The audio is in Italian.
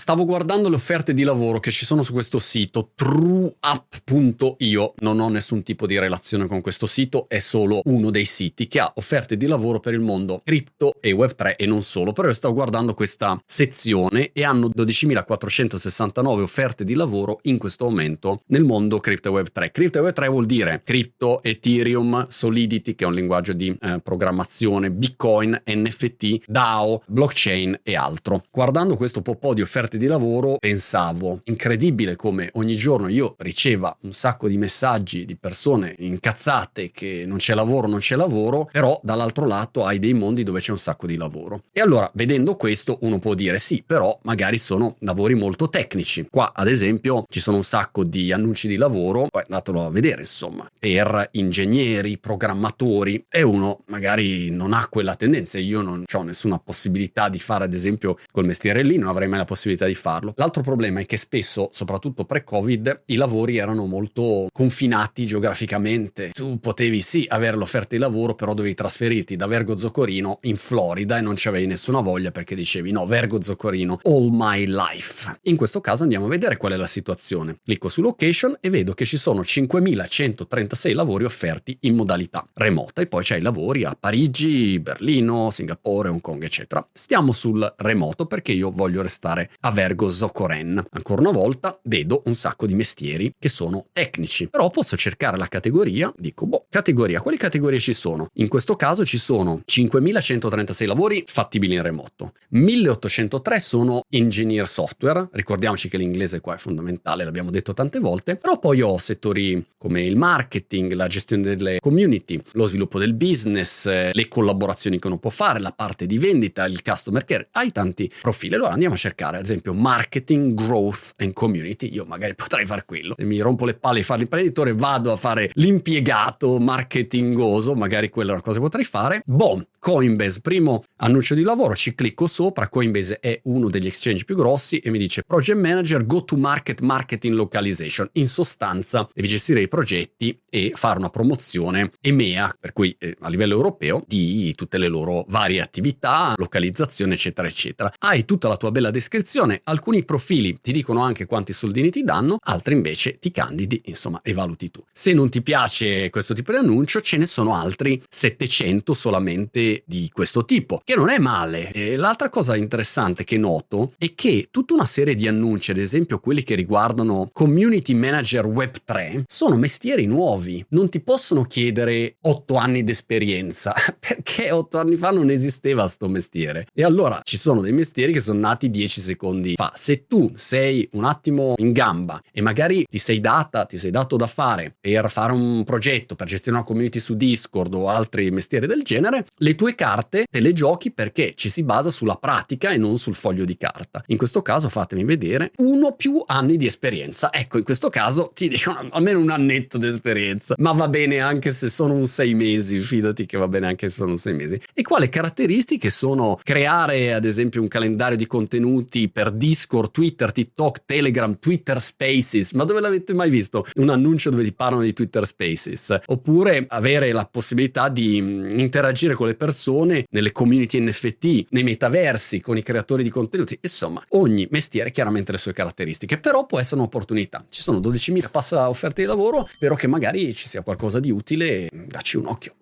Stavo guardando le offerte di lavoro che ci sono su questo sito trueup.io. Non ho nessun tipo di relazione con questo sito, è solo uno dei siti che ha offerte di lavoro per il mondo cripto e web3 e non solo. Però io stavo guardando questa sezione e hanno 12.469 offerte di lavoro in questo momento nel mondo cripto e web3. Cripto e web3 vuol dire cripto, Ethereum, Solidity, che è un linguaggio di eh, programmazione, Bitcoin, NFT, DAO, blockchain e altro. Guardando questo po' di offerte di lavoro pensavo incredibile come ogni giorno io riceva un sacco di messaggi di persone incazzate che non c'è lavoro, non c'è lavoro, però dall'altro lato hai dei mondi dove c'è un sacco di lavoro. E allora vedendo questo uno può dire sì, però magari sono lavori molto tecnici. Qua ad esempio ci sono un sacco di annunci di lavoro, poi andatelo a vedere insomma, per ingegneri, programmatori e uno magari non ha quella tendenza, io non ho nessuna possibilità di fare ad esempio quel mestiere lì, non avrei mai la possibilità di farlo. L'altro problema è che spesso, soprattutto pre-Covid, i lavori erano molto confinati geograficamente. Tu potevi sì avere l'offerta di lavoro, però dovevi trasferirti da Vergo Zoccorino in Florida e non c'avevi nessuna voglia perché dicevi no, Vergo Zoccorino all my life. In questo caso andiamo a vedere qual è la situazione. Clicco su location e vedo che ci sono 5136 lavori offerti in modalità remota e poi c'è i lavori a Parigi, Berlino, Singapore, Hong Kong, eccetera. Stiamo sul remoto perché io voglio restare a Vergo Zocoren. Ancora una volta vedo un sacco di mestieri che sono tecnici, però posso cercare la categoria, dico, boh, categoria, quali categorie ci sono? In questo caso ci sono 5136 lavori fattibili in remoto, 1803 sono engineer software, ricordiamoci che l'inglese qua è fondamentale, l'abbiamo detto tante volte, però poi ho settori come il marketing, la gestione delle community, lo sviluppo del business, le collaborazioni che uno può fare, la parte di vendita, il customer care, hai tanti profili. Allora andiamo a cercare, esempio, marketing, growth and community. Io magari potrei fare quello. Se mi rompo le palle di fare l'imprenditore, vado a fare l'impiegato marketingoso, magari quella è una cosa che potrei fare. Boom, Coinbase, primo annuncio di lavoro, ci clicco sopra, Coinbase è uno degli exchange più grossi e mi dice Project Manager, Go to Market Marketing Localization. In sostanza devi gestire i progetti e fare una promozione EMEA, per cui eh, a livello europeo, di tutte le loro varie attività, localizzazione, eccetera, eccetera. Hai tutta la tua bella descrizione, alcuni profili ti dicono anche quanti soldini ti danno, altri invece ti candidi, insomma, e valuti tu. Se non ti piace questo tipo di annuncio, ce ne sono altri 700 solamente di questo tipo, che non è male. E l'altra cosa interessante che noto è che tutta una serie di annunci, ad esempio quelli che riguardano community manager web 3, sono mestieri nuovi. Non ti possono chiedere 8 anni di esperienza, perché 8 anni fa non esisteva sto mestiere. E allora ci sono dei mestieri che sono nati 10 secondi fa. Se tu sei un attimo in gamba e magari ti sei data, ti sei dato da fare per fare un progetto, per gestire una community su Discord o altri mestieri del genere, le tue carte te le giochi perché ci si basa sulla pratica e non sul foglio di carta. In questo caso fatemi vedere uno più anni di esperienza. Ecco, in questo caso ti dicono almeno un annetto di esperienza, ma va bene anche se sono un sei mesi, fidati che va bene anche se sono un sei mesi. E quale caratteristiche sono creare ad esempio un calendario di contenuti per Discord, Twitter, TikTok, Telegram, Twitter Spaces, ma dove l'avete mai visto? Un annuncio dove ti parlano di Twitter Spaces? Oppure avere la possibilità di mm, interagire con le persone persone, nelle community NFT, nei metaversi, con i creatori di contenuti. Insomma, ogni mestiere chiaramente le sue caratteristiche, però può essere un'opportunità. Ci sono 12.000 passa offerte di lavoro, spero che magari ci sia qualcosa di utile, dacci un occhio.